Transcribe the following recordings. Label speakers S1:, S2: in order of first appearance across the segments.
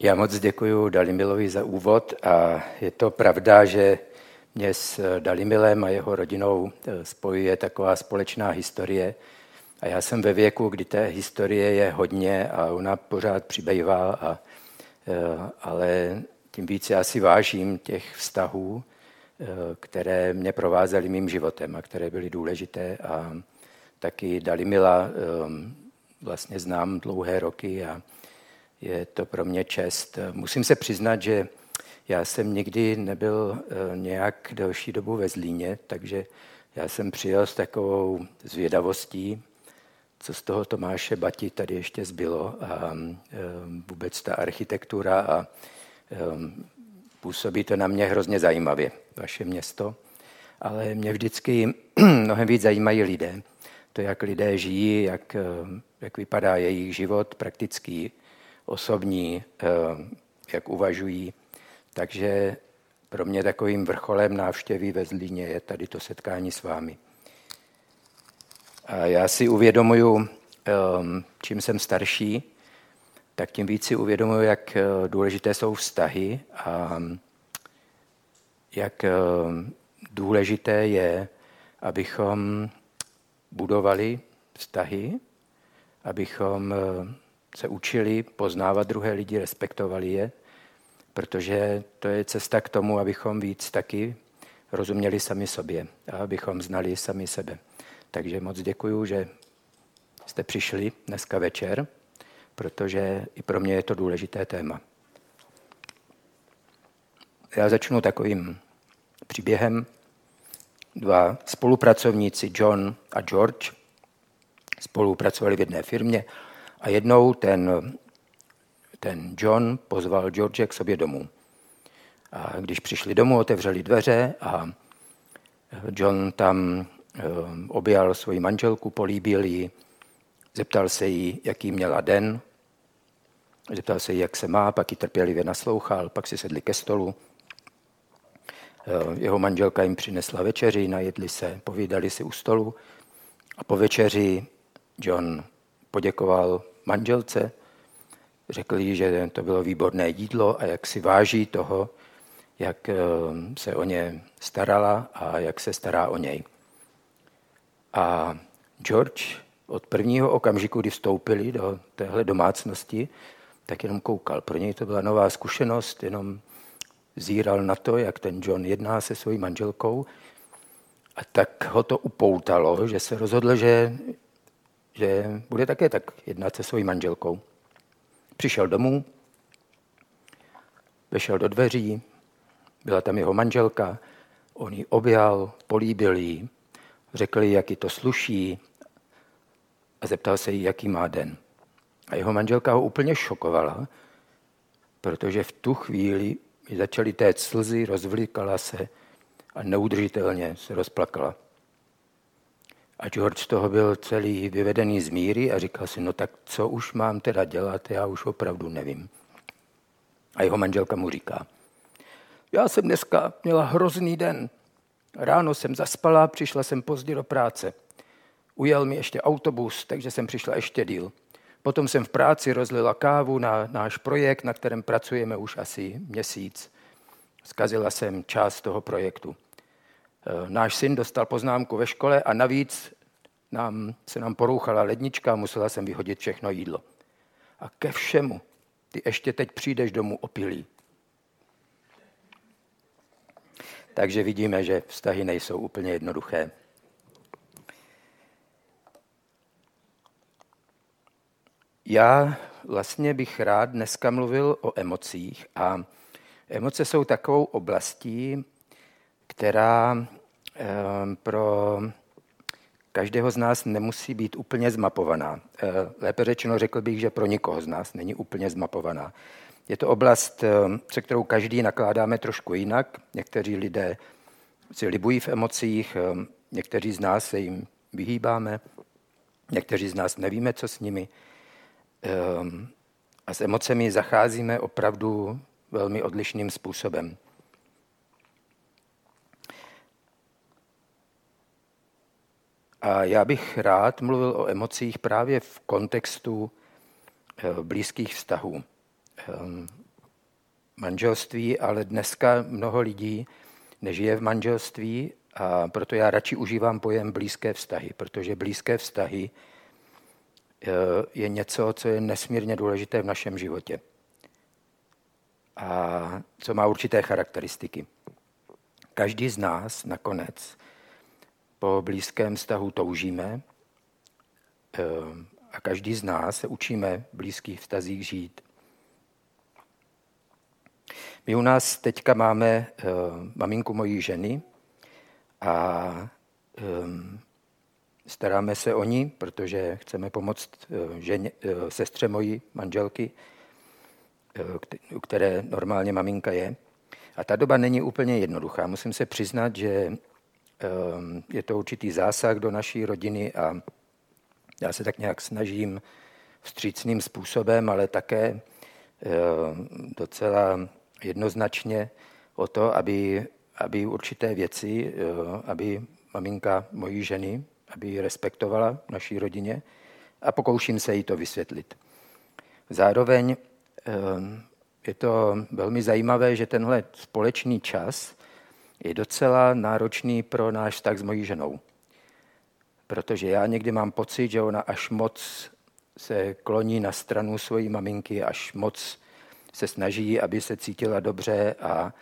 S1: Já moc děkuji Dalimilovi za úvod a je to pravda, že mě s Dalimilem a jeho rodinou eh, spojuje taková společná historie. A já jsem ve věku, kdy té historie je hodně a ona pořád přibývá, a, eh, ale tím víc já si vážím těch vztahů, eh, které mě provázely mým životem a které byly důležité. A taky Dalimila vlastně znám dlouhé roky a je to pro mě čest. Musím se přiznat, že já jsem nikdy nebyl eh, nějak delší dobu ve Zlíně, takže já jsem přijel s takovou zvědavostí, co z toho Tomáše Bati tady ještě zbylo a eh, vůbec ta architektura a eh, působí to na mě hrozně zajímavě, vaše město. Ale mě vždycky mnohem víc zajímají lidé. To, jak lidé žijí, jak, jak vypadá jejich život praktický, osobní, jak uvažují. Takže pro mě takovým vrcholem návštěvy ve Zlíně je tady to setkání s vámi. A já si uvědomuju, um, čím jsem starší, tak tím víc si uvědomuju, jak uh, důležité jsou vztahy a jak um, důležité je, abychom budovali vztahy, abychom se učili poznávat druhé lidi, respektovali je, protože to je cesta k tomu, abychom víc taky rozuměli sami sobě a abychom znali sami sebe. Takže moc děkuju, že jste přišli dneska večer, protože i pro mě je to důležité téma. Já začnu takovým příběhem. Dva spolupracovníci, John a George, spolupracovali v jedné firmě a jednou ten ten John pozval George k sobě domů. A když přišli domů, otevřeli dveře a John tam eh, objal svoji manželku, políbil ji, zeptal se jí, jaký měla den, zeptal se jí, jak se má, pak ji trpělivě naslouchal, pak si sedli ke stolu. Eh, jeho manželka jim přinesla večeři, najedli se, povídali si u stolu a po večeři John poděkoval manželce Řekl jí, že to bylo výborné jídlo a jak si váží toho, jak eh, se o ně starala a jak se stará o něj. A George od prvního okamžiku, kdy vstoupili do téhle domácnosti, tak jenom koukal. Pro něj to byla nová zkušenost, jenom zíral na to, jak ten John jedná se svojí manželkou. A tak ho to upoutalo, že se rozhodl, že, že bude také tak jednat se svojí manželkou. Přišel domů, vešel do dveří, byla tam jeho manželka, on ji objal, políbil ji, řekl jí, jaký to sluší a zeptal se jí, jaký má den. A jeho manželka ho úplně šokovala, protože v tu chvíli začaly téct slzy, rozvlíkala se a neudržitelně se rozplakala. A George toho byl celý vyvedený z míry a říkal si, no tak co už mám teda dělat, já už opravdu nevím. A jeho manželka mu říká, já jsem dneska měla hrozný den. Ráno jsem zaspala, přišla jsem pozdě do práce. Ujel mi ještě autobus, takže jsem přišla ještě díl. Potom jsem v práci rozlila kávu na náš projekt, na kterém pracujeme už asi měsíc. Zkazila jsem část toho projektu. Eh, náš syn dostal poznámku ve škole a navíc nám, se nám porouchala lednička a musela jsem vyhodit všechno jídlo. A ke všemu ty ještě teď přijdeš domů opilý. Takže vidíme, že vztahy nejsou úplně jednoduché. Já vlastně bych rád dneska mluvil o emocích a emoce jsou takovou oblastí, která pro každého z nás nemusí být úplně zmapovaná. Ehm, lépe řečeno řekl bych, že pro nikoho z nás není úplně zmapovaná. Je to oblast, ehm, se kterou každý nakládáme trošku jinak. Někteří lidé si libují v emocích, někteří z nás se jim vyhýbáme, někteří z nás nevíme, co s nimi. A s emocemi zacházíme opravdu velmi odlišným způsobem. A já bych rád mluvil o emocích právě v kontextu eh, blízkých vztahů. Ehm, manželství, ale dneska mnoho lidí nežije v manželství a proto já radši užívám pojem blízké vztahy, protože blízké vztahy eh, je něco, co je nesmírně důležité v našem životě a co má určité charakteristiky. Každý z nás nakonec po blízkém vztahu toužíme eh, a každý z nás se učíme v blízkých vztazích žít. My u nás teďka máme uh, maminku mojí ženy a um, staráme se o ní, protože chceme pomoct ženě, sestře mojí manželky, u které normálně maminka je. A ta doba není úplně jednoduchá. Musím se přiznat, že je to určitý zásah do naší rodiny a já se tak nějak snažím vstřícným způsobem, ale také uh, docela jednoznačně o to, aby, aby určité věci, eh, aby maminka mojí ženy, aby ji respektovala v naší rodině a pokouším se jí to vysvětlit. Zároveň eh, je to velmi zajímavé, že tenhle společný čas je docela náročný pro náš vztah s mojí ženou. Protože já někdy mám pocit, že ona až moc se kloní na stranu svojí maminky, až moc se snaží, aby se cítila dobře a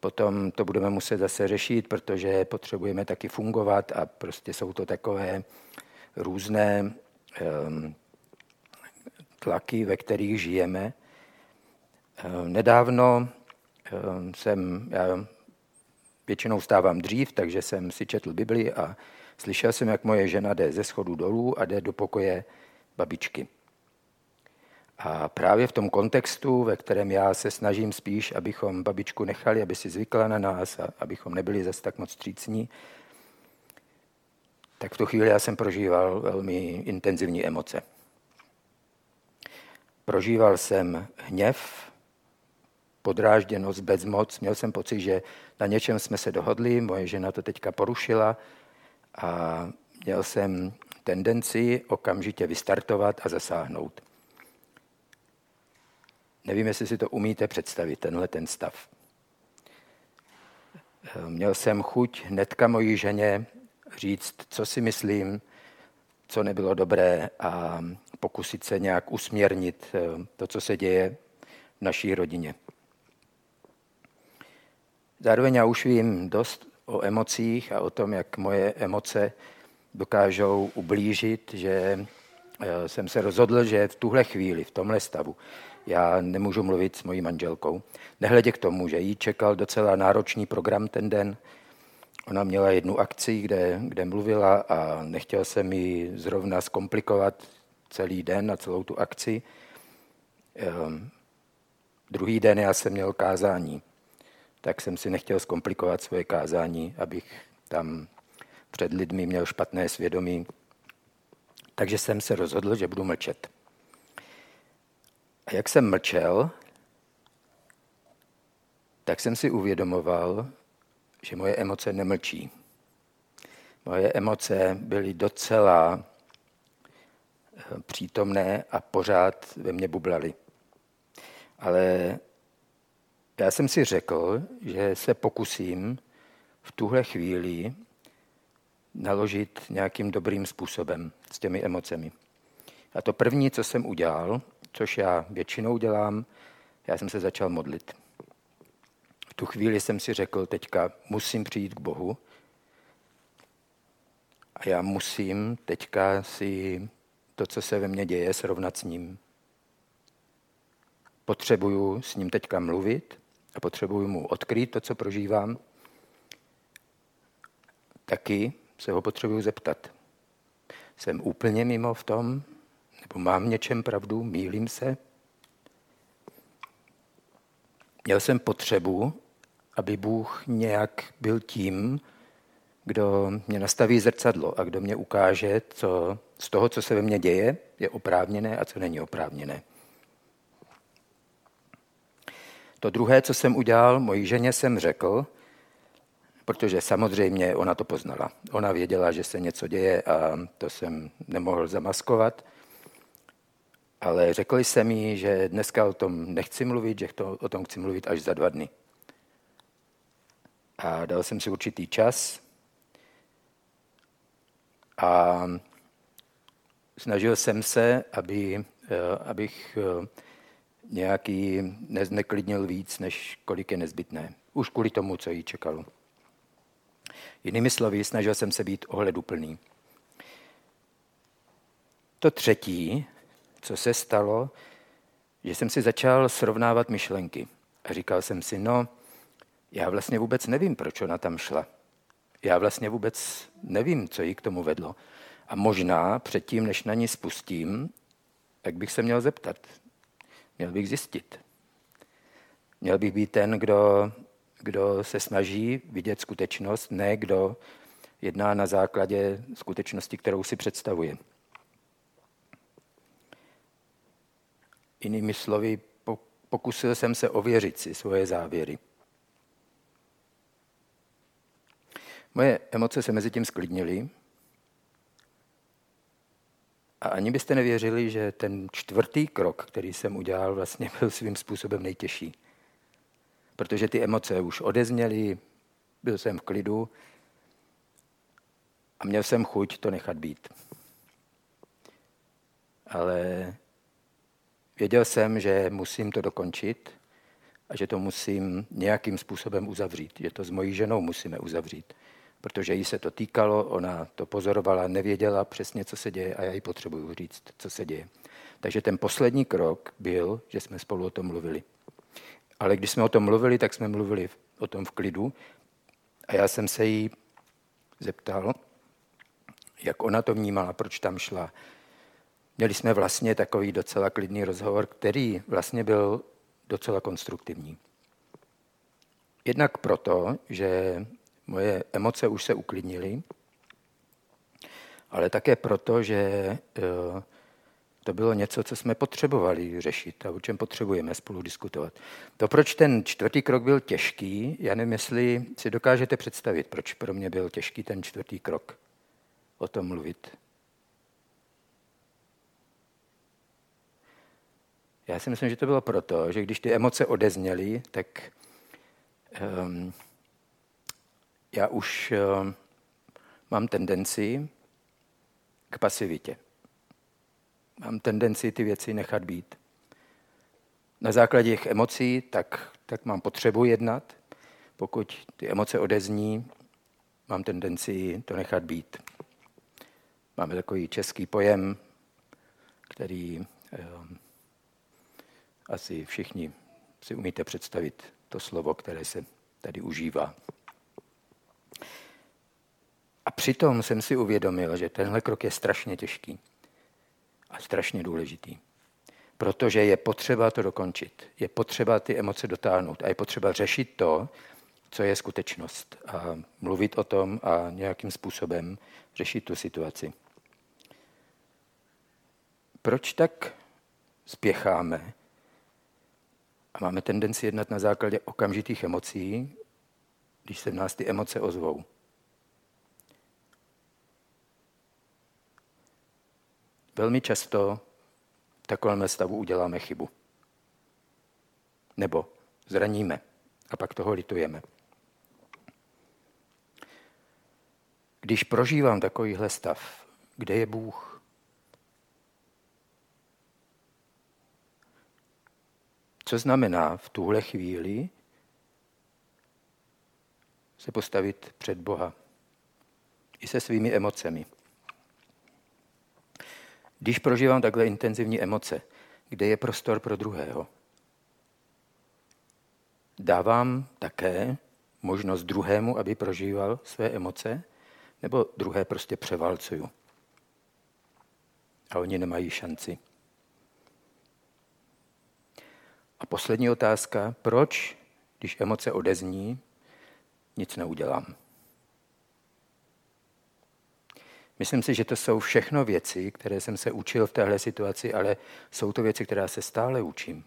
S1: potom to budeme muset zase řešit, protože potřebujeme taky fungovat a prostě jsou to takové různé um, tlaky, ve kterých žijeme. Um, nedávno um, jsem, já většinou stávám dřív, takže jsem si četl Bibli a slyšel jsem, jak moje žena jde ze schodu dolů a jde do pokoje babičky. A právě v tom kontextu, ve kterém já se snažím spíš, abychom babičku nechali, aby si zvykla na nás a abychom nebyli zase tak moc střícní, tak v tu chvíli já jsem prožíval velmi intenzivní emoce. Prožíval jsem hněv, podrážděnost, bezmoc. Měl jsem pocit, že na něčem jsme se dohodli, moje žena to teďka porušila a měl jsem tendenci okamžitě vystartovat a zasáhnout. Nevím, jestli si to umíte představit, tenhle ten stav. Měl jsem chuť hnedka mojí ženě říct, co si myslím, co nebylo dobré a pokusit se nějak usměrnit eh, to, co se děje v naší rodině. Zároveň já už vím dost o emocích a o tom, jak moje emoce dokážou ublížit, že eh, jsem se rozhodl, že v tuhle chvíli, v tomhle stavu, já nemůžu mluvit s mojí manželkou. Nehledě k tomu, že jí čekal docela náročný program ten den. Ona měla jednu akci, kde, kde mluvila a nechtěl jsem mi zrovna zkomplikovat celý den a celou tu akci. Um, druhý den já jsem měl kázání, tak jsem si nechtěl zkomplikovat svoje kázání, abych tam před lidmi měl špatné svědomí. Takže jsem se rozhodl, že budu mlčet. A jak jsem mlčel, tak jsem si uvědomoval, že moje emoce nemlčí. Moje emoce byly docela eh, přítomné a pořád ve mně bublaly. Ale já jsem si řekl, že se pokusím v tuhle chvíli naložit nějakým dobrým způsobem s těmi emocemi. A to první, co jsem udělal, což já většinou dělám, já jsem se začal modlit. V tu chvíli jsem si řekl, teďka musím přijít k Bohu a já musím teďka si to, co se ve mně děje, srovnat s ním. Potřebuju s ním teďka mluvit potřebuju mu odkrýt to, co prožívám. Taky se ho potřebuju zeptat. Jsem úplně mimo v tom, nebo mám něčem pravdu, mílím se? Měl jsem potřebu, aby Bůh nějak byl tím, kdo mě nastaví zrcadlo a kdo mě ukáže, co z toho, co se ve mně děje, je oprávněné a co není oprávněné. To druhé, co jsem udělal, mojí ženě jsem řekl, protože samozřejmě ona to poznala. Ona věděla, že se něco děje a to jsem nemohl zamaskovat – ale řekl jsem jí, že dneska o tom nechci mluvit, že to, o tom chci mluvit až za dva dny. A dal jsem si určitý čas a snažil jsem se, aby, eh, abych eh, nějaký nezneklidnil víc, než kolik je nezbytné. Už kvůli tomu, co jí čekalo. Jinými slovy, snažil jsem se být ohleduplný. To třetí, co se stalo, že jsem si začal srovnávat myšlenky. A říkal jsem si, no, já vlastně vůbec nevím, proč ona tam šla. Já vlastně vůbec nevím, co jí k tomu vedlo. A možná předtím, než na ní spustím, tak bych se měl zeptat. Měl bych zjistit. Měl bych být ten, kdo, kdo se snaží vidět skutečnost, ne kdo jedná na základě skutečnosti, kterou si představuje. Jinými slovy, pokusil jsem se ověřit si svoje závěry. Moje emoce se mezi tím sklidnily a ani byste nevěřili, že ten čtvrtý krok, který jsem udělal, vlastně byl svým způsobem nejtěžší. Protože ty emoce už odezněly, byl jsem v klidu a měl jsem chuť to nechat být. Ale věděl jsem, že musím to dokončit a že to musím nějakým způsobem uzavřít, že to s mojí ženou musíme uzavřít protože jí se to týkalo, ona to pozorovala, nevěděla přesně, co se děje a já jí potřebuju říct, co se děje. Takže ten poslední krok byl, že jsme spolu o tom mluvili. Ale když jsme o tom mluvili, tak jsme mluvili o tom v klidu a já jsem se jí zeptal, jak ona to vnímala, proč tam šla. Měli jsme vlastně takový docela klidný rozhovor, který vlastně byl docela konstruktivní. Jednak proto, že moje emoce už se uklidnily, ale také proto, že eh, to bylo něco, co jsme potřebovali řešit a o čem potřebujeme spolu diskutovat. To, proč ten čtvrtý krok byl těžký, já nevím, jestli si dokážete představit, proč pro mě byl těžký ten čtvrtý krok o tom mluvit. Já si myslím, že to bylo proto, že když ty emoce odezněly, tak um, já už uh, mám tendenci k pasivitě. Mám tendenci ty věci nechat být. Na základě těch emocí tak, tak mám potřebu jednat. Pokud ty emoce odezní, mám tendenci to nechat být. Máme takový český pojem, který eh, asi všichni si umíte představit to slovo, které se tady užívá. A přitom jsem si uvědomil, že tenhle krok je strašně těžký a strašně důležitý. Protože je potřeba to dokončit. Je potřeba ty emoce dotáhnout a je potřeba řešit to, co je skutečnost. A mluvit o tom a nějakým způsobem řešit tu situaci. Proč tak spěcháme a máme tendenci jednat na základě okamžitých emocí, když se v nás ty emoce ozvou? Velmi často v takovém stavu uděláme chybu. Nebo zraníme a pak toho litujeme. Když prožívám takovýhle stav, kde je Bůh? Co znamená v tuhle chvíli se postavit před Boha i se svými emocemi? Když prožívám takhle intenzivní emoce, kde je prostor pro druhého, dávám také možnost druhému, aby prožíval své emoce, nebo druhé prostě převalcuju. A oni nemají šanci. A poslední otázka, proč, když emoce odezní, nic neudělám? Myslím si, že to jsou všechno věci, které jsem se učil v téhle situaci, ale jsou to věci, které se stále učím.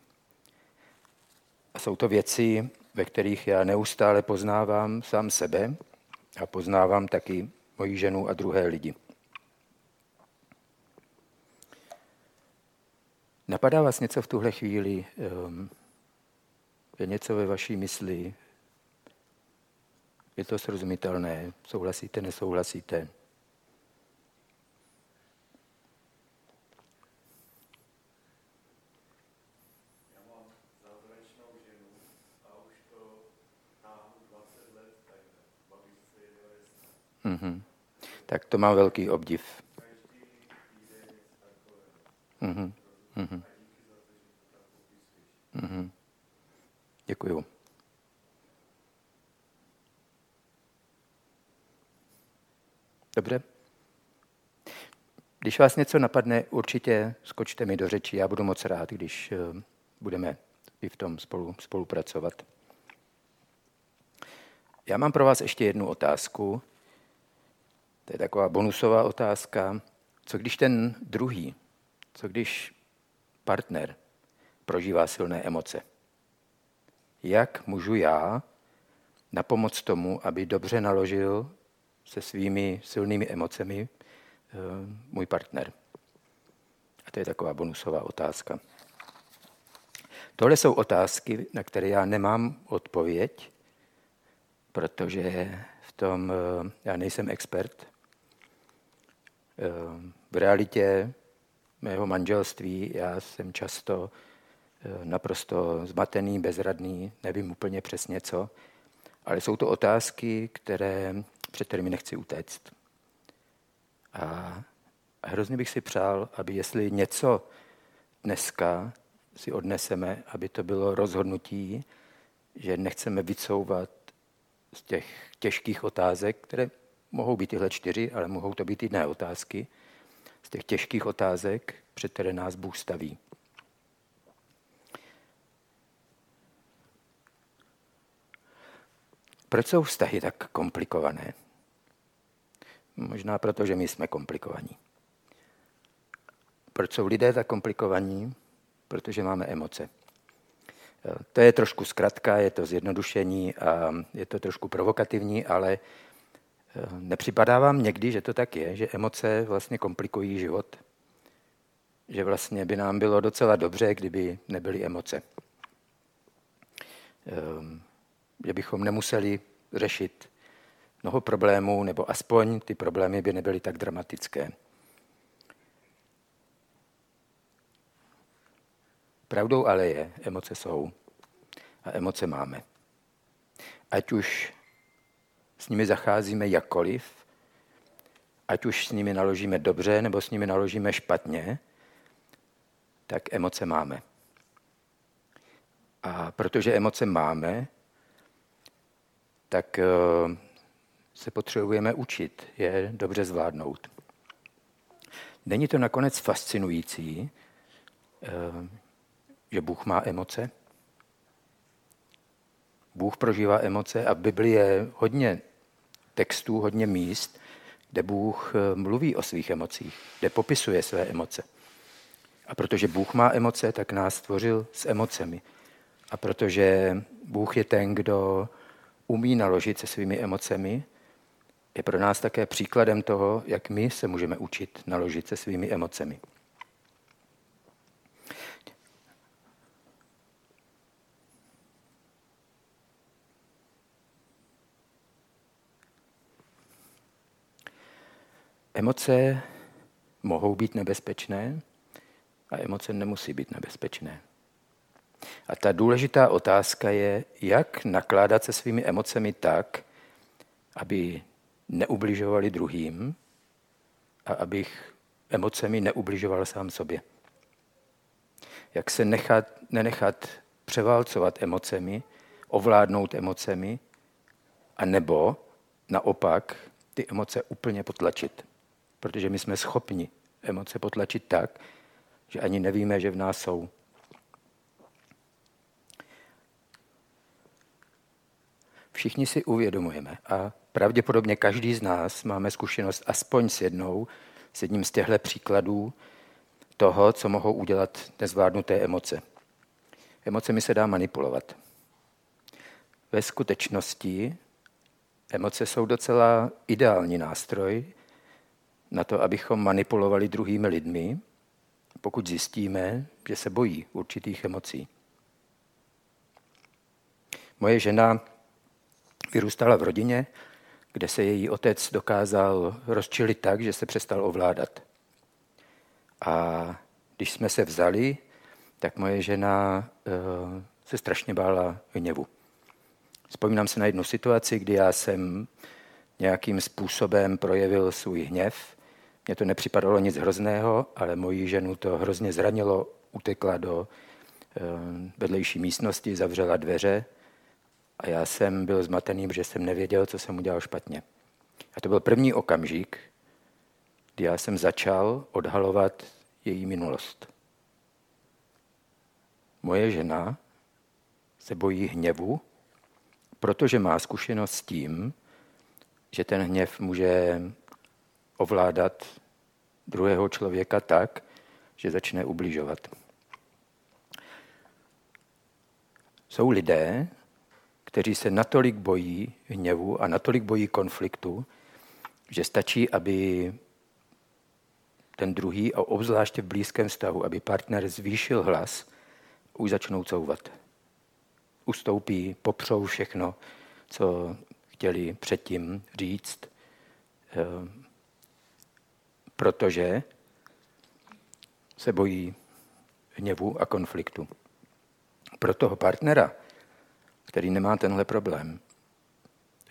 S1: A jsou to věci, ve kterých já neustále poznávám sám sebe a poznávám taky moji ženu a druhé lidi. Napadá vás něco v tuhle chvíli? Um, je něco ve vaší mysli? Je to srozumitelné? Souhlasíte, nesouhlasíte? Mm-hmm. Tak to má velký obdiv. Mm-hmm. Mm-hmm. Mm-hmm. Děkuju. Dobře? Když vás něco napadne, určitě skočte mi do řeči. Já budu moc rád, když eh, budeme i v tom spolu, spolupracovat. Já mám pro vás ještě jednu otázku. To je taková bonusová otázka. Co když ten druhý, co když partner prožívá silné emoce? Jak můžu já na pomoc tomu, aby dobře naložil se svými silnými emocemi eh, můj partner? A to je taková bonusová otázka. Tohle jsou otázky, na které já nemám odpověď, protože v tom eh, já nejsem expert. Eh, v realitě mého manželství já jsem často eh, naprosto zmatený, bezradný, nevím úplně přesně co, ale jsou to otázky, které, před kterými nechci utéct. A hrozně bych si přál, aby jestli něco dneska si odneseme, aby to bylo rozhodnutí, že nechceme vycouvat z těch těžkých otázek, které mohou být tyhle čtyři, ale mohou to být jiné otázky, z těch těžkých otázek, před které nás Bůh staví. Proč jsou vztahy tak komplikované? Možná proto, že my jsme komplikovaní. Proč jsou lidé tak komplikovaní? Protože máme emoce. To je trošku zkratka, je to zjednodušení a je to trošku provokativní, ale nepřipadá vám někdy, že to tak je, že emoce vlastně komplikují život? Že vlastně by nám bylo docela dobře, kdyby nebyly emoce. Ehm, že bychom nemuseli řešit mnoho problémů, nebo aspoň ty problémy by nebyly tak dramatické. Pravdou ale je, emoce jsou a emoce máme. Ať už s nimi zacházíme jakkoliv, ať už s nimi naložíme dobře nebo s nimi naložíme špatně, tak emoce máme. A protože emoce máme, tak eh, se potřebujeme učit je dobře zvládnout. Není to nakonec fascinující, eh, že Bůh má emoce? Bůh prožívá emoce a v Biblii je hodně textů, hodně míst, kde Bůh eh, mluví o svých emocích, kde popisuje své emoce. A protože Bůh má emoce, tak nás stvořil s emocemi. A protože Bůh je ten, kdo umí naložit se svými emocemi, je pro nás také příkladem toho, jak my se můžeme učit naložit se svými emocemi. Emoce mohou být nebezpečné a emoce nemusí být nebezpečné. A ta důležitá otázka je, jak nakládat se svými emocemi tak, aby neubližovali druhým a abych emocemi neubližoval sám sobě. Jak se nechat, nenechat převálcovat emocemi, ovládnout emocemi, a nebo naopak ty emoce úplně potlačit protože my jsme schopni emoce potlačit tak, že ani nevíme, že v nás jsou. Všichni si uvědomujeme a pravděpodobně každý z nás máme zkušenost aspoň s jednou, s jedním z těchto příkladů toho, co mohou udělat nezvládnuté emoce. Emocemi se dá manipulovat. Ve skutečnosti emoce jsou docela ideální nástroj, na to, abychom manipulovali druhými lidmi pokud zjistíme, že se bojí určitých emocí. Moje žena vyrůstala v rodině, kde se její otec dokázal rozčilit tak, že se přestal ovládat. A když jsme se vzali, tak moje žena e, se strašně bála hněvu. Vzpomínám se na jednu situaci, kdy já jsem nějakým způsobem projevil svůj hněv. Mně to nepřipadalo nic hrozného, ale moji ženu to hrozně zranilo, utekla do e, vedlejší místnosti, zavřela dveře a já jsem byl zmatený, protože jsem nevěděl, co jsem udělal špatně. A to byl první okamžik, kdy já jsem začal odhalovat její minulost. Moje žena se bojí hněvu, protože má zkušenost s tím, že ten hněv může ovládat druhého člověka tak, že začne ubližovat. Jsou lidé, kteří se natolik bojí hněvu a natolik bojí konfliktu, že stačí, aby ten druhý, a obzvláště v blízkém vztahu, aby partner zvýšil hlas, už začnou couvat. Ustoupí, popřou všechno, co chtěli předtím říct, eh, protože se bojí hněvu a konfliktu. Pro toho partnera který nemá tenhle problém.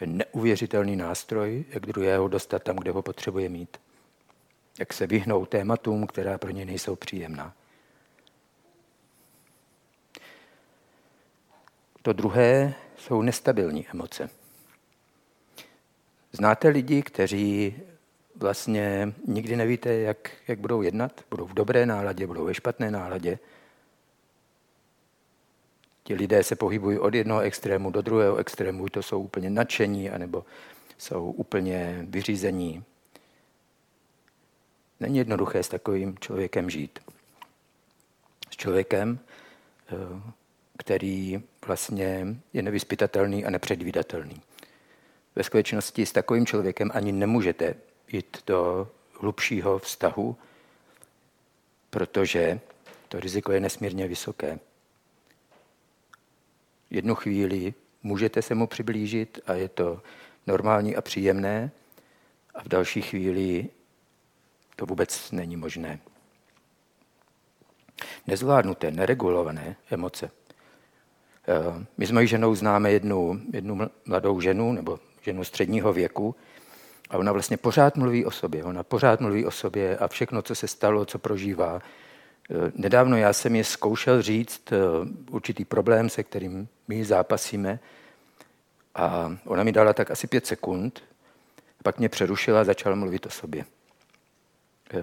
S1: Je neuvěřitelný nástroj, jak druhého dostat tam, kde ho potřebuje mít. Jak se vyhnout tématům, která pro ně nejsou příjemná. To druhé jsou nestabilní emoce. Znáte lidi, kteří vlastně nikdy nevíte, jak, jak budou jednat? Budou v dobré náladě, budou ve špatné náladě, Ti lidé se pohybují od jednoho extrému do druhého extrému, to jsou úplně nadšení, anebo jsou úplně vyřízení. Není jednoduché s takovým člověkem žít. S člověkem, eh, který vlastně je nevyspytatelný a nepředvídatelný. Ve skutečnosti s takovým člověkem ani nemůžete jít do hlubšího vztahu, protože to riziko je nesmírně vysoké jednu chvíli můžete se mu přiblížit a je to normální a příjemné a v další chvíli to vůbec není možné. Nezvládnuté, neregulované emoce. Eh, my s mojí ženou známe jednu, jednu mladou ženu nebo ženu středního věku a ona vlastně pořád mluví o sobě. Ona pořád mluví o sobě a všechno, co se stalo, co prožívá, Eh, nedávno já jsem je zkoušel říct eh, určitý problém, se kterým my zápasíme a ona mi dala tak asi pět sekund, pak mě přerušila a začala mluvit o sobě. Eh,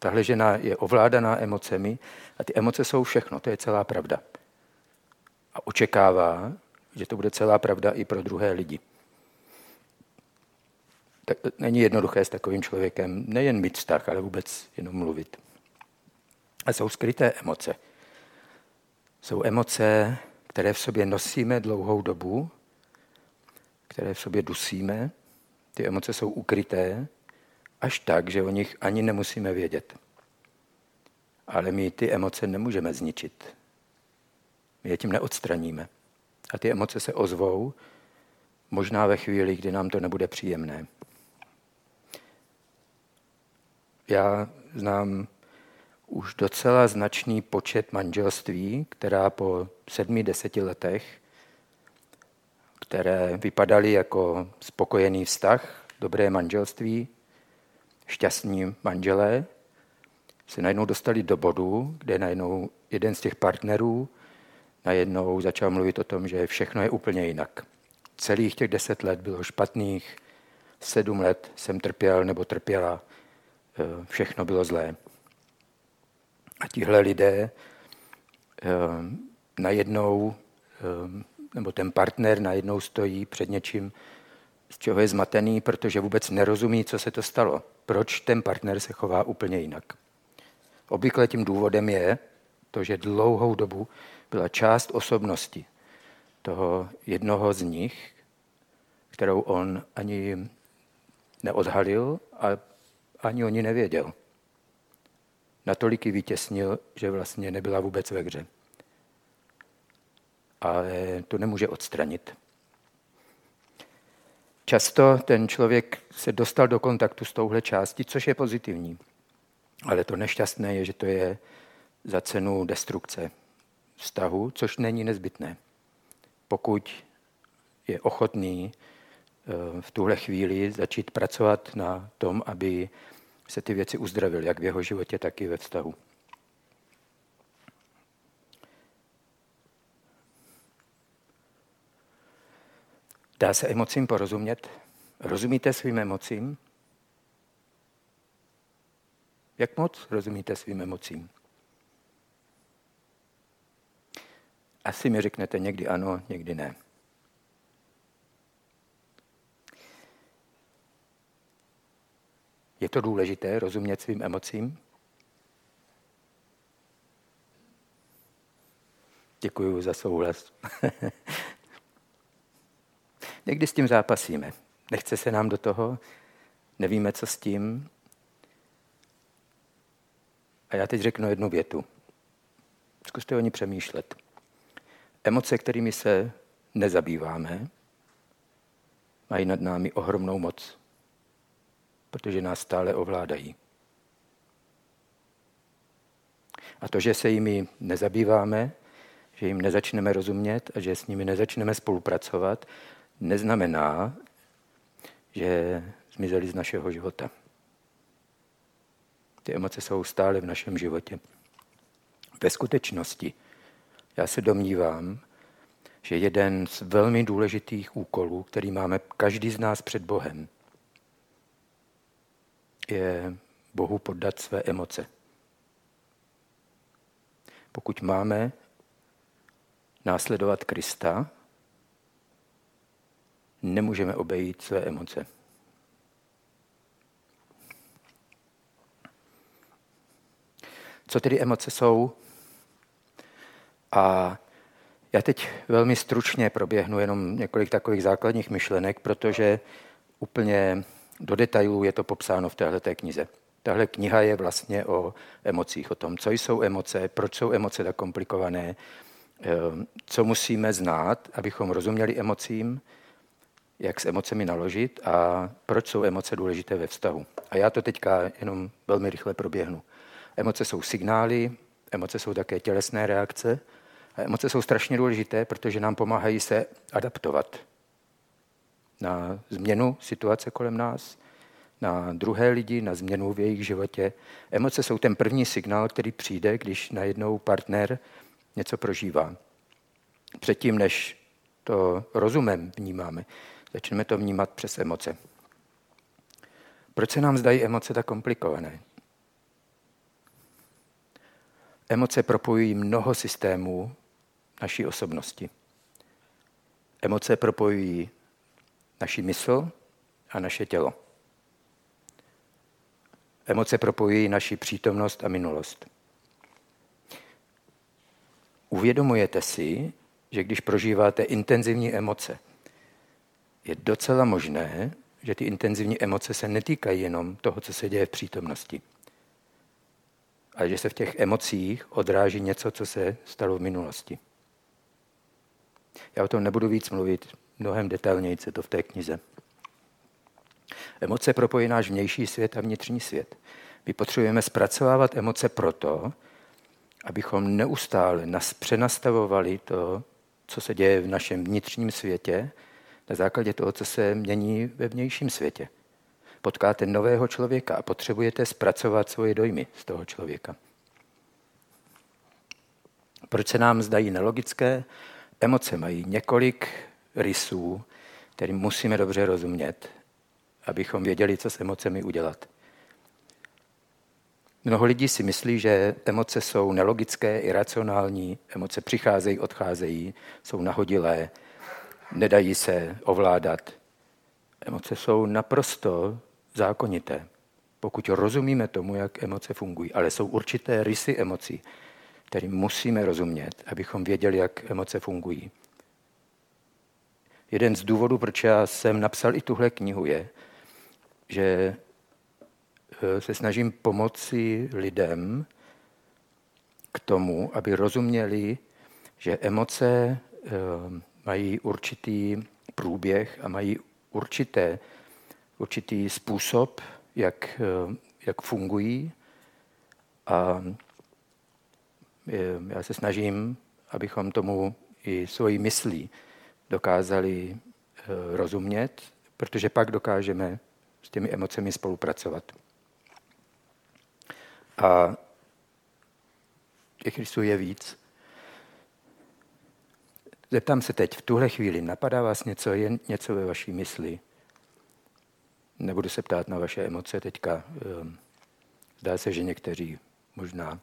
S1: tahle žena je ovládaná emocemi a ty emoce jsou všechno, to je celá pravda. A očekává, že to bude celá pravda i pro druhé lidi. Tak není jednoduché s takovým člověkem nejen mít vztah, ale vůbec jenom mluvit. A jsou skryté emoce. Jsou emoce, které v sobě nosíme dlouhou dobu, které v sobě dusíme. Ty emoce jsou ukryté až tak, že o nich ani nemusíme vědět. Ale my ty emoce nemůžeme zničit. My je tím neodstraníme. A ty emoce se ozvou možná ve chvíli, kdy nám to nebude příjemné. Já znám už docela značný počet manželství, která po sedmi, deseti letech, které vypadaly jako spokojený vztah, dobré manželství, šťastní manželé, se najednou dostali do bodu, kde najednou jeden z těch partnerů najednou začal mluvit o tom, že všechno je úplně jinak. Celých těch deset let bylo špatných, sedm let jsem trpěl nebo trpěla, všechno bylo zlé. A tihle lidé eh, najednou, eh, nebo ten partner najednou stojí před něčím, z čeho je zmatený, protože vůbec nerozumí, co se to stalo. Proč ten partner se chová úplně jinak. Obvykle tím důvodem je to, že dlouhou dobu byla část osobnosti toho jednoho z nich, kterou on ani neodhalil a ani o ní nevěděl natolik ji vytěsnil, že vlastně nebyla vůbec ve hře. Ale to nemůže odstranit. Často ten člověk se dostal do kontaktu s touhle částí, což je pozitivní. Ale to nešťastné je, že to je za cenu destrukce vztahu, což není nezbytné. Pokud je ochotný v tuhle chvíli začít pracovat na tom, aby se ty věci uzdravily, jak v jeho životě, tak i ve vztahu. Dá se emocím porozumět? Rozumíte svým emocím? Jak moc rozumíte svým emocím? Asi mi řeknete někdy ano, někdy ne. Je to důležité rozumět svým emocím? Děkuji za souhlas. Někdy s tím zápasíme. Nechce se nám do toho, nevíme, co s tím. A já teď řeknu jednu větu. Zkuste o ní přemýšlet. Emoce, kterými se nezabýváme, mají nad námi ohromnou moc, protože nás stále ovládají. A to, že se jimi nezabýváme, že jim nezačneme rozumět a že s nimi nezačneme spolupracovat, neznamená, že zmizely z našeho života. Ty emoce jsou stále v našem životě. Ve skutečnosti já se domnívám, že jeden z velmi důležitých úkolů, který máme každý z nás před Bohem, je Bohu poddat své emoce. Pokud máme následovat Krista, nemůžeme obejít své emoce. Co tedy emoce jsou? A já teď velmi stručně proběhnu jenom několik takových základních myšlenek, protože úplně do detailů je to popsáno v této knize. Tahle kniha je vlastně o emocích, o tom, co jsou emoce, proč jsou emoce tak komplikované, eh, co musíme znát, abychom rozuměli emocím, jak s emocemi naložit a proč jsou emoce důležité ve vztahu. A já to teďka jenom velmi rychle proběhnu. Emoce jsou signály, emoce jsou také tělesné reakce a emoce jsou strašně důležité, protože nám pomáhají se adaptovat na změnu situace kolem nás, na druhé lidi, na změnu v jejich životě. Emoce jsou ten první signál, který přijde, když najednou partner něco prožívá. Předtím, než to rozumem vnímáme, začneme to vnímat přes emoce. Proč se nám zdají emoce tak komplikované? Emoce propojují mnoho systémů naší osobnosti. Emoce propojují naši mysl a naše tělo. Emoce propojují naši přítomnost a minulost. Uvědomujete si, že když prožíváte intenzivní emoce, je docela možné, že ty intenzivní emoce se netýkají jenom toho, co se děje v přítomnosti, ale že se v těch emocích odráží něco, co se stalo v minulosti. Já o tom nebudu víc mluvit, mnohem detailněji se to v té knize. Emoce propojí náš vnější svět a vnitřní svět. My potřebujeme zpracovávat emoce proto, abychom neustále nas přenastavovali to, co se děje v našem vnitřním světě, na základě toho, co se mění ve vnějším světě. Potkáte nového člověka a potřebujete zpracovat svoje dojmy z toho člověka. Proč se nám zdají nelogické? Emoce mají několik rysů, kterým musíme dobře rozumět, abychom věděli, co s emocemi udělat. Mnoho lidí si myslí, že emoce jsou nelogické, iracionální, emoce přicházejí, odcházejí, jsou nahodilé, nedají se ovládat. Emoce jsou naprosto zákonité, pokud rozumíme tomu, jak emoce fungují, ale jsou určité rysy emocí, kterým musíme rozumět, abychom věděli, jak emoce fungují. Jeden z důvodů, proč já jsem napsal i tuhle knihu, je, že eh, se snažím pomoci lidem k tomu, aby rozuměli, že emoce eh, mají určitý průběh a mají určité, určitý způsob, jak, eh, jak fungují. A já se snažím, abychom tomu i svojí myslí dokázali rozumět, protože pak dokážeme s těmi emocemi spolupracovat. A těch rysů je víc. Zeptám se teď, v tuhle chvíli, napadá vás něco, jen něco ve vaší mysli? Nebudu se ptát na vaše emoce teďka. Ehm, zdá se, že někteří možná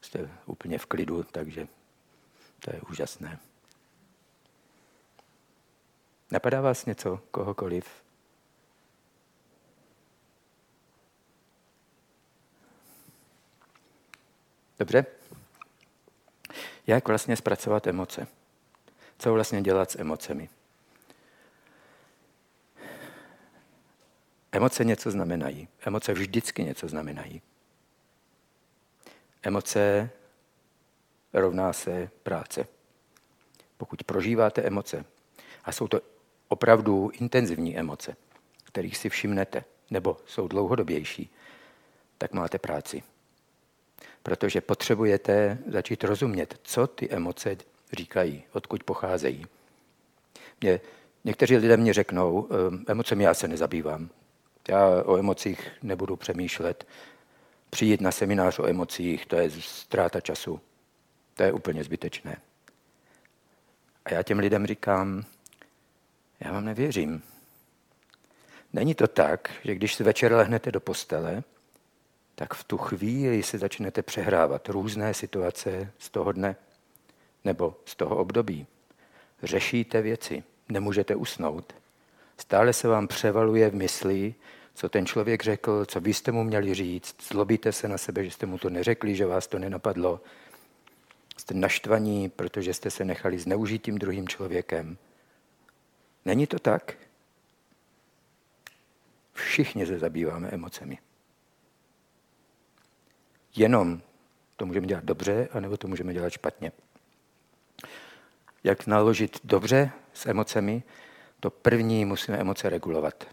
S1: jste úplně v klidu, takže to je úžasné. Napadá vás něco, kohokoliv? Dobře? Jak vlastně zpracovat emoce? Co vlastně dělat s emocemi? Emoce něco znamenají. Emoce vždycky něco znamenají. Emoce rovná se práce. Pokud prožíváte emoce, a jsou to opravdu intenzivní emoce, kterých si všimnete, nebo jsou dlouhodobější, tak máte práci protože potřebujete začít rozumět, co ty emoce říkají, odkud pocházejí. Mě, někteří lidé mě řeknou, ehm, emocemi já se nezabývám. Já o emocích nebudu přemýšlet. Přijít na seminář o emocích, to je ztráta času. To je úplně zbytečné. A já těm lidem říkám, já vám nevěřím. Není to tak, že když se večer lehnete do postele, tak v tu chvíli si začnete přehrávat různé situace z toho dne nebo z toho období. Řešíte věci, nemůžete usnout. Stále se vám převaluje v mysli, co ten člověk řekl, co vy jste mu měli říct. Zlobíte se na sebe, že jste mu to neřekli, že vás to nenapadlo. Jste naštvaní, protože jste se nechali zneužít tím druhým člověkem. Není to tak? Všichni se zabýváme emocemi jenom to můžeme dělat dobře, anebo to můžeme dělat špatně. Jak naložit dobře s emocemi? To první musíme emoce regulovat.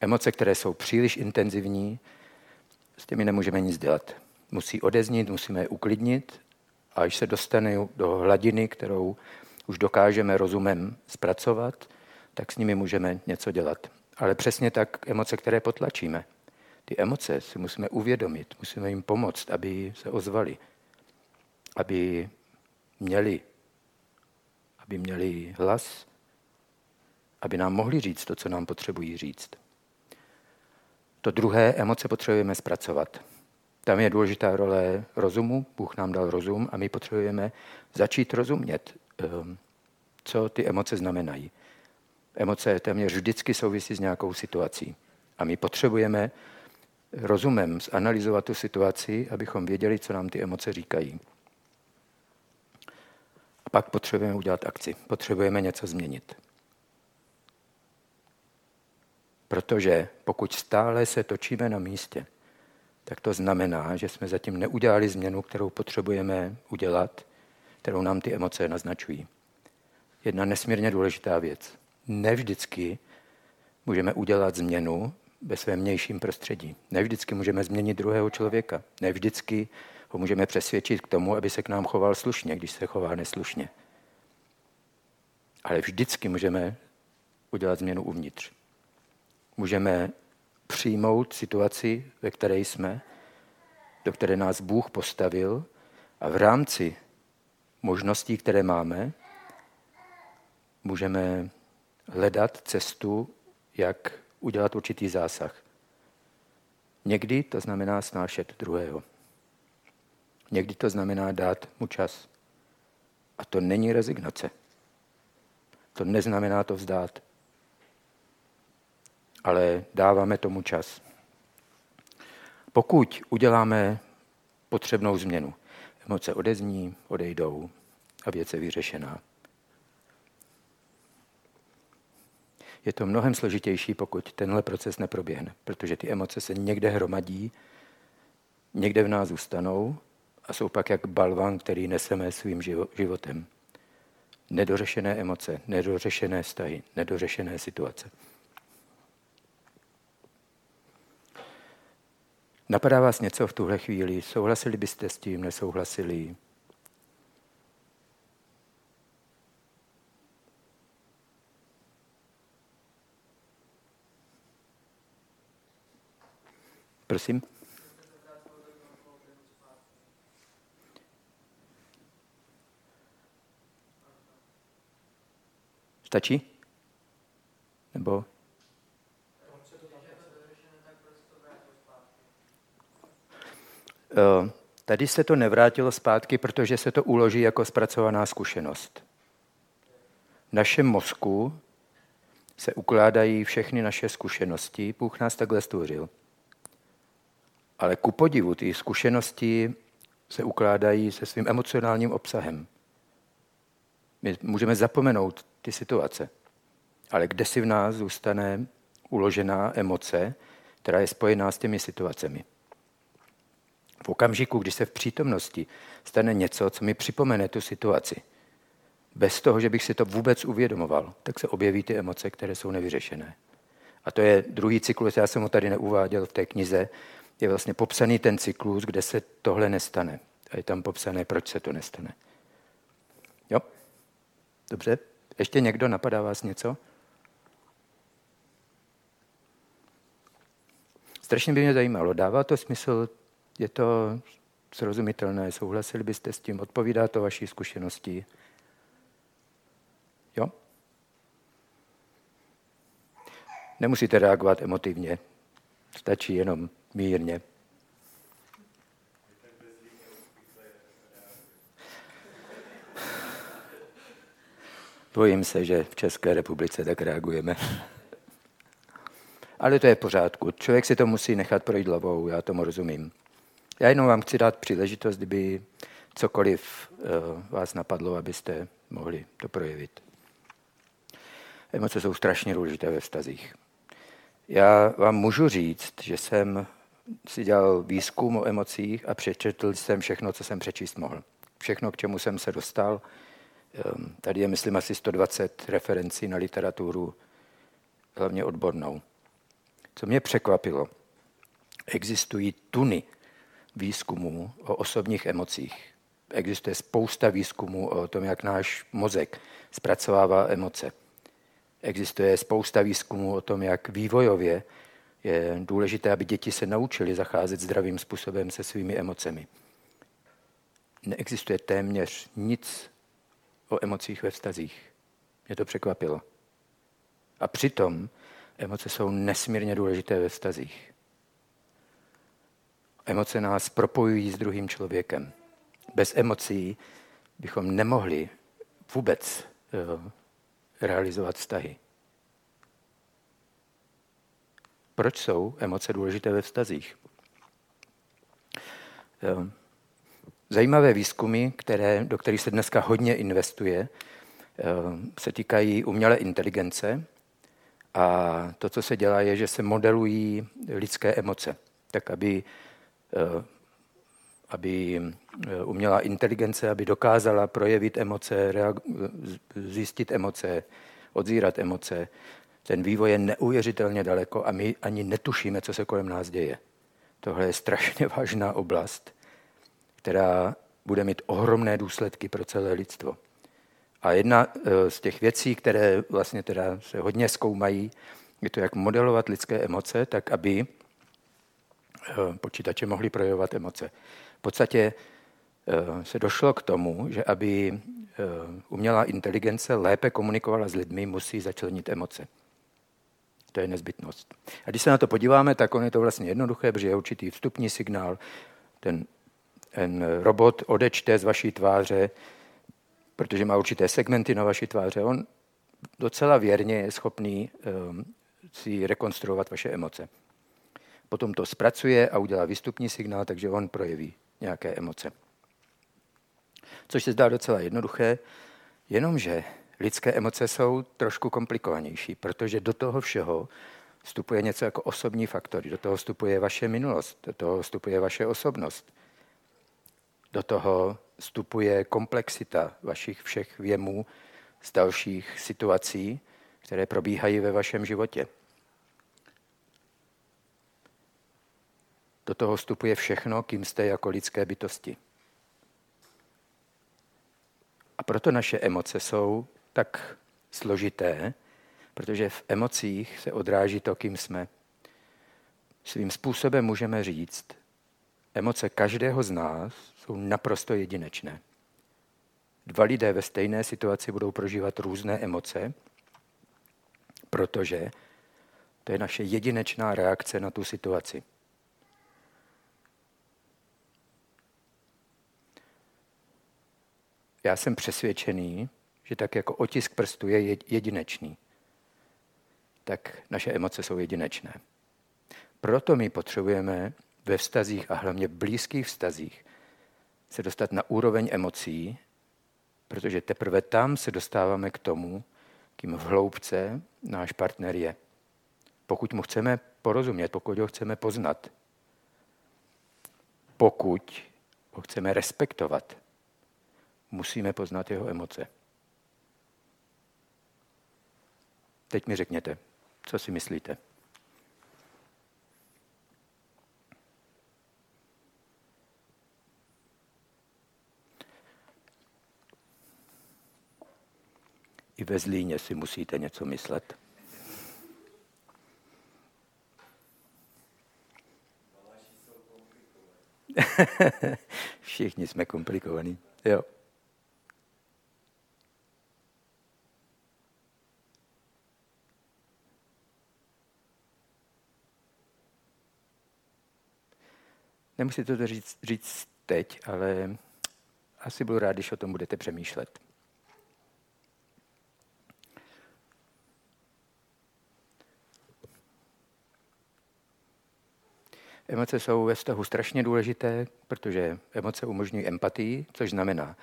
S1: Emoce, které jsou příliš intenzivní, s těmi nemůžeme nic dělat. Musí odeznít, musíme je uklidnit a až se dostane do hladiny, kterou už dokážeme rozumem zpracovat, tak s nimi můžeme něco dělat. Ale přesně tak emoce, které potlačíme. Ty emoce si musíme uvědomit, musíme jim pomoct, aby se ozvali, aby měli, aby měli hlas, aby nám mohli říct to, co nám potřebují říct. To druhé, emoce potřebujeme zpracovat. Tam je důležitá role rozumu, Bůh nám dal rozum a my potřebujeme začít rozumět, ehm, co ty emoce znamenají. Emoce téměř vždycky souvisí s nějakou situací. A my potřebujeme rozumem zanalizovat tu situaci, abychom věděli, co nám ty emoce říkají. A pak potřebujeme udělat akci. Potřebujeme něco změnit. Protože pokud stále se točíme na místě, tak to znamená, že jsme zatím neudělali změnu, kterou potřebujeme udělat, kterou nám ty emoce naznačují. Jedna nesmírně důležitá věc. Nevždycky můžeme udělat změnu, ve svém vnějším prostředí. Nevždycky můžeme změnit druhého člověka. Nevždycky ho můžeme přesvědčit k tomu, aby se k nám choval slušně, když se chová neslušně. Ale vždycky můžeme udělat změnu uvnitř. Můžeme přijmout situaci, ve které jsme, do které nás Bůh postavil a v rámci možností, které máme, můžeme hledat cestu, jak udělat určitý zásah. Někdy to znamená snášet druhého. Někdy to znamená dát mu čas. A to není rezignace. To neznamená to vzdát. Ale dáváme tomu čas. Pokud uděláme potřebnou změnu, emoce odezní, odejdou a věc je vyřešená. Je to mnohem složitější, pokud tenhle proces neproběhne, protože ty emoce se někde hromadí, někde v nás zůstanou a jsou pak jak balvan, který neseme svým životem. Nedořešené emoce, nedořešené vztahy, nedořešené situace. Napadá vás něco v tuhle chvíli? Souhlasili byste s tím, nesouhlasili? Prosím? Stačí? Nebo? Eh, tady se to nevrátilo zpátky, protože se to uloží jako zpracovaná zkušenost. V našem mozku se ukládají všechny naše zkušenosti. Bůh nás takhle stvořil. Ale ku podivu ty zkušenosti se ukládají se svým emocionálním obsahem. My můžeme zapomenout ty situace, ale kde si v nás zůstane uložená emoce, která je spojená s těmi situacemi. V okamžiku, kdy se v přítomnosti stane něco, co mi připomene tu situaci, bez toho, že bych si to vůbec uvědomoval, tak se objeví ty emoce, které jsou nevyřešené. A to je druhý cyklus, já jsem ho tady neuváděl v té knize, je vlastně popsaný ten cyklus, kde se tohle nestane. A je tam popsané, proč se to nestane. Jo? Dobře? Ještě někdo napadá vás něco? Strašně by mě zajímalo, dává to smysl, je to srozumitelné, souhlasili byste s tím, odpovídá to vaší zkušenosti? Jo? Nemusíte reagovat emotivně, stačí jenom mírně. Bojím se, že v České republice tak reagujeme. Ale to je v pořádku. Člověk si to musí nechat projít hlavou, já tomu rozumím. Já jenom vám chci dát příležitost, kdyby cokoliv uh, vás napadlo, abyste mohli to projevit. Emoce jsou strašně důležité ve vztazích. Já vám můžu říct, že jsem si dělal výzkum o emocích a přečetl jsem všechno, co jsem přečíst mohl. Všechno, k čemu jsem se dostal. Ehm, tady je, myslím, asi 120 referencí na literaturu, hlavně odbornou. Co mě překvapilo, existují tuny výzkumů o osobních emocích. Existuje spousta výzkumů o tom, jak náš mozek zpracovává emoce. Existuje spousta výzkumů o tom, jak vývojově je důležité, aby děti se naučili zacházet zdravým způsobem se svými emocemi. Neexistuje téměř nic o emocích ve vztazích. Mě to překvapilo. A přitom emoce jsou nesmírně důležité ve vztazích. Emoce nás propojují s druhým člověkem. Bez emocí bychom nemohli vůbec uh, realizovat vztahy. Proč jsou emoce důležité ve vztazích? Zajímavé výzkumy, které, do kterých se dneska hodně investuje, se týkají umělé inteligence. A to, co se dělá, je, že se modelují lidské emoce, tak aby aby uměla inteligence, aby dokázala projevit emoce, zjistit emoce, odzírat emoce. Ten vývoj je neuvěřitelně daleko a my ani netušíme, co se kolem nás děje. Tohle je strašně vážná oblast, která bude mít ohromné důsledky pro celé lidstvo. A jedna eh, z těch věcí, které vlastně teda se hodně zkoumají, je to, jak modelovat lidské emoce, tak aby Eh, počítače mohly projevovat emoce. V podstatě eh, se došlo k tomu, že aby umělá inteligence lépe komunikovala s lidmi, musí začlenit emoce. To je nezbytnost. A když se na to podíváme, tak on je to vlastně jednoduché, protože je určitý vstupní signál. Ten, ten robot odečte z vaší tváře, protože má určité segmenty na vaší tváře. On docela věrně je schopný um, si rekonstruovat vaše emoce potom to zpracuje a udělá výstupní signál, takže on projeví nějaké emoce. Což se zdá docela jednoduché, jenomže lidské emoce jsou trošku komplikovanější, protože do toho všeho vstupuje něco jako osobní faktory, do toho vstupuje vaše minulost, do toho vstupuje vaše osobnost. Do toho vstupuje komplexita vašich všech věmů z dalších situací, které probíhají ve vašem životě. Do toho vstupuje všechno, kým jste jako lidské bytosti. A proto naše emoce jsou tak složité, protože v emocích se odráží to, kým jsme. Svým způsobem můžeme říct, emoce každého z nás jsou naprosto jedinečné. Dva lidé ve stejné situaci budou prožívat různé emoce, protože to je naše jedinečná reakce na tu situaci. Já jsem přesvědčený, že tak jako otisk prstu je jedinečný, tak naše emoce jsou jedinečné. Proto my potřebujeme ve vztazích a hlavně blízkých vztazích se dostat na úroveň emocí, protože teprve tam se dostáváme k tomu, kým v hloubce náš partner je. Pokud mu chceme porozumět, pokud ho chceme poznat, pokud ho chceme respektovat, musíme poznat jeho emoce. Teď mi řekněte, co si myslíte? I ve Zlíně si musíte něco myslet. Všichni jsme komplikovaní. Jo. Nemusíte to říct, říct teď, ale asi budu rád, když o tom budete přemýšlet. Emoce jsou ve vztahu strašně důležité, protože emoce umožňují empatii, což znamená,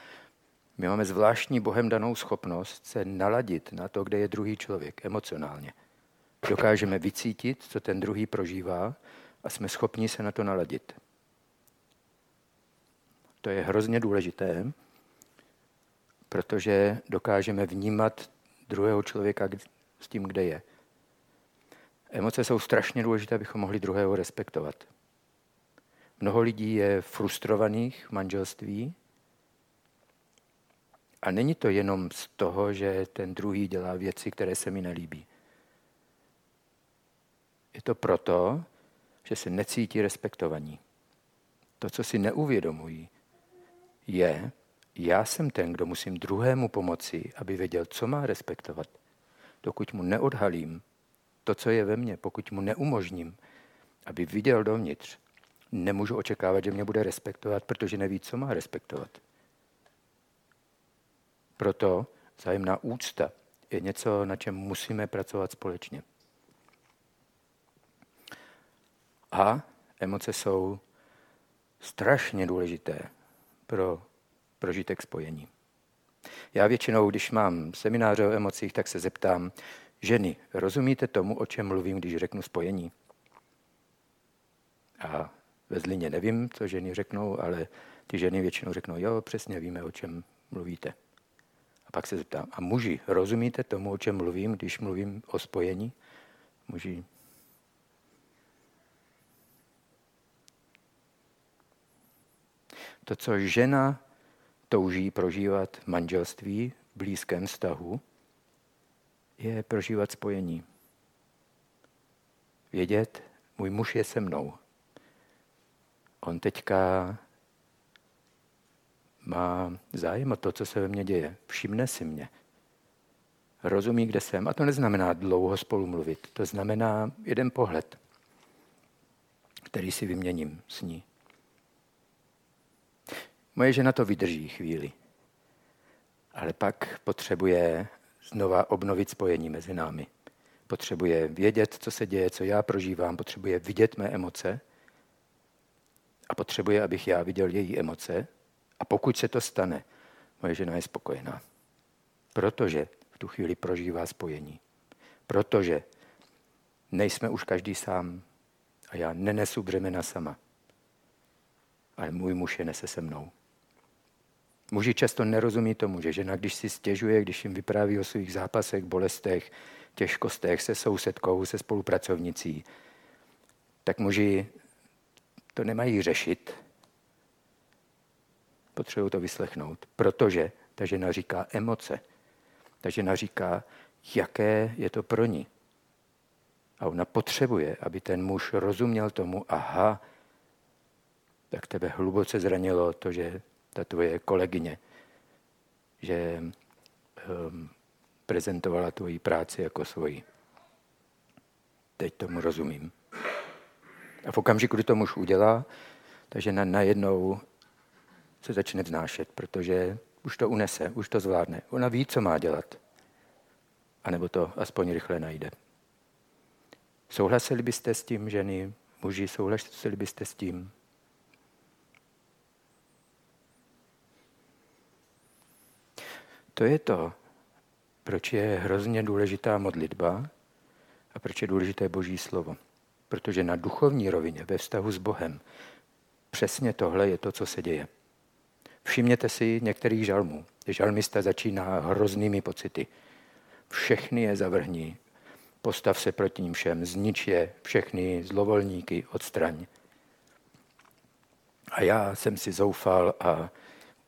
S1: my máme zvláštní Bohem danou schopnost se naladit na to, kde je druhý člověk emocionálně. Dokážeme vycítit, co ten druhý prožívá a jsme schopni se na to naladit. To je hrozně důležité, protože dokážeme vnímat druhého člověka s tím, kde je. Emoce jsou strašně důležité, abychom mohli druhého respektovat. Mnoho lidí je frustrovaných v manželství a není to jenom z toho, že ten druhý dělá věci, které se mi nelíbí. Je to proto, že se necítí respektovaní. To, co si neuvědomují, je, já jsem ten, kdo musím druhému pomoci, aby věděl, co má respektovat. Dokud mu neodhalím to, co je ve mně, pokud mu neumožním, aby viděl dovnitř, nemůžu očekávat, že mě bude respektovat, protože neví, co má respektovat. Proto zájemná úcta je něco, na čem musíme pracovat společně. A emoce jsou strašně důležité pro prožitek spojení. Já většinou, když mám semináře o emocích, tak se zeptám, ženy, rozumíte tomu, o čem mluvím, když řeknu spojení? A ve Zlině nevím, co ženy řeknou, ale ty ženy většinou řeknou, jo, přesně víme, o čem mluvíte. A pak se zeptám, a muži, rozumíte tomu, o čem mluvím, když mluvím o spojení? Muži To, co žena touží prožívat v manželství, v blízkém vztahu, je prožívat spojení. Vědět, můj muž je se mnou. On teďka má zájem o to, co se ve mně děje. Všimne si mě. Rozumí, kde jsem. A to neznamená dlouho spolu mluvit. To znamená jeden pohled, který si vyměním s ní. Moje žena to vydrží chvíli, ale pak potřebuje znova obnovit spojení mezi námi. Potřebuje vědět, co se děje, co já prožívám, potřebuje vidět mé emoce a potřebuje, abych já viděl její emoce. A pokud se to stane, moje žena je spokojená. Protože v tu chvíli prožívá spojení. Protože nejsme už každý sám a já nenesu břemena sama. Ale můj muž je nese se mnou. Muži často nerozumí tomu, že žena, když si stěžuje, když jim vypráví o svých zápasech, bolestech, těžkostech se sousedkou, se spolupracovnicí, tak muži to nemají řešit, potřebují to vyslechnout, protože ta žena říká emoce. Ta žena říká, jaké je to pro ní. A ona potřebuje, aby ten muž rozuměl tomu, aha, tak tebe hluboce zranilo to, že ta tvoje kolegyně, že um, prezentovala tvoji práci jako svoji. Teď tomu rozumím. A v okamžiku, kdy to muž udělá, ta žena najednou se začne vznášet, protože už to unese, už to zvládne. Ona ví, co má dělat. A nebo to aspoň rychle najde. Souhlasili byste s tím, ženy, muži, souhlasili byste s tím? To je to, proč je hrozně důležitá modlitba a proč je důležité Boží slovo. Protože na duchovní rovině, ve vztahu s Bohem, přesně tohle je to, co se děje. Všimněte si některých žalmů. Žalmista začíná hroznými pocity. Všechny je zavrhní. Postav se proti ním všem, znič je, všechny zlovolníky odstraň. A já jsem si zoufal a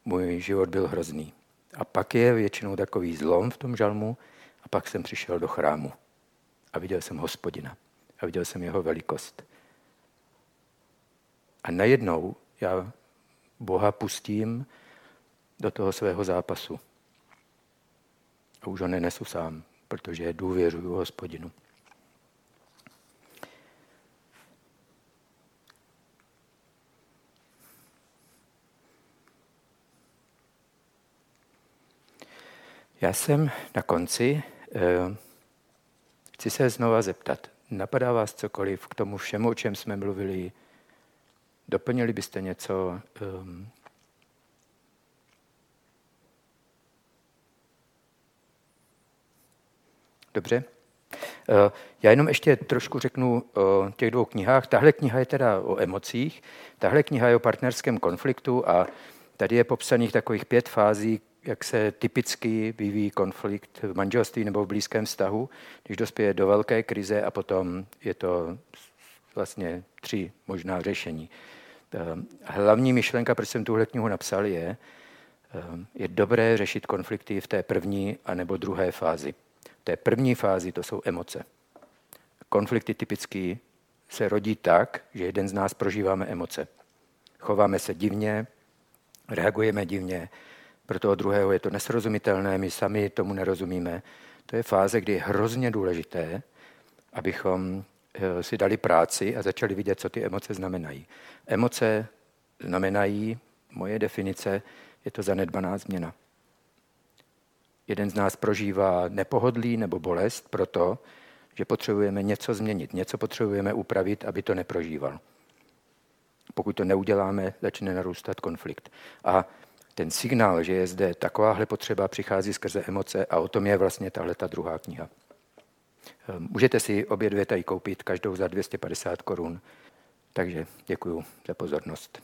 S1: můj život byl hrozný. A pak je většinou takový zlom v tom žalmu a pak jsem přišel do chrámu a viděl jsem hospodina a viděl jsem jeho velikost. A najednou já Boha pustím do toho svého zápasu. A už ho nenesu sám, protože důvěřuju hospodinu. Já jsem na konci, eh, chci se znova zeptat, napadá vás cokoliv k tomu všemu, o čem jsme mluvili, doplnili byste něco, um, Dobře. Eh, já jenom ještě trošku řeknu o těch dvou knihách. Tahle kniha je teda o emocích, tahle kniha je o partnerském konfliktu a tady je popsaných takových pět fází, jak se typicky vyvíjí konflikt v manželství nebo v blízkém vztahu, když dospěje do velké krize a potom je to vlastně tři možná řešení. Ehm, hlavní myšlenka, proč jsem tuhle knihu napsal, je, ehm, je dobré řešit konflikty v té první a nebo druhé fázi. V té první fázi to jsou emoce. Konflikty typicky se rodí tak, že jeden z nás prožíváme emoce. Chováme se divně, reagujeme divně, pro toho druhého je to nesrozumitelné, my sami tomu nerozumíme. To je fáze, kdy je hrozně důležité, abychom eh, si dali práci a začali vidět, co ty emoce znamenají. Emoce znamenají, moje definice, je to zanedbaná změna. Jeden z nás prožívá nepohodlí nebo bolest proto, že potřebujeme něco změnit, něco potřebujeme upravit, aby to neprožíval. Pokud to neuděláme, začne narůstat konflikt. A ten signál, že je zde takováhle potřeba, přichází skrze emoce a o tom je vlastně tahle ta druhá kniha. Ehm, můžete si obě dvě tady koupit, každou za 250 korun. Takže děkuji za pozornost.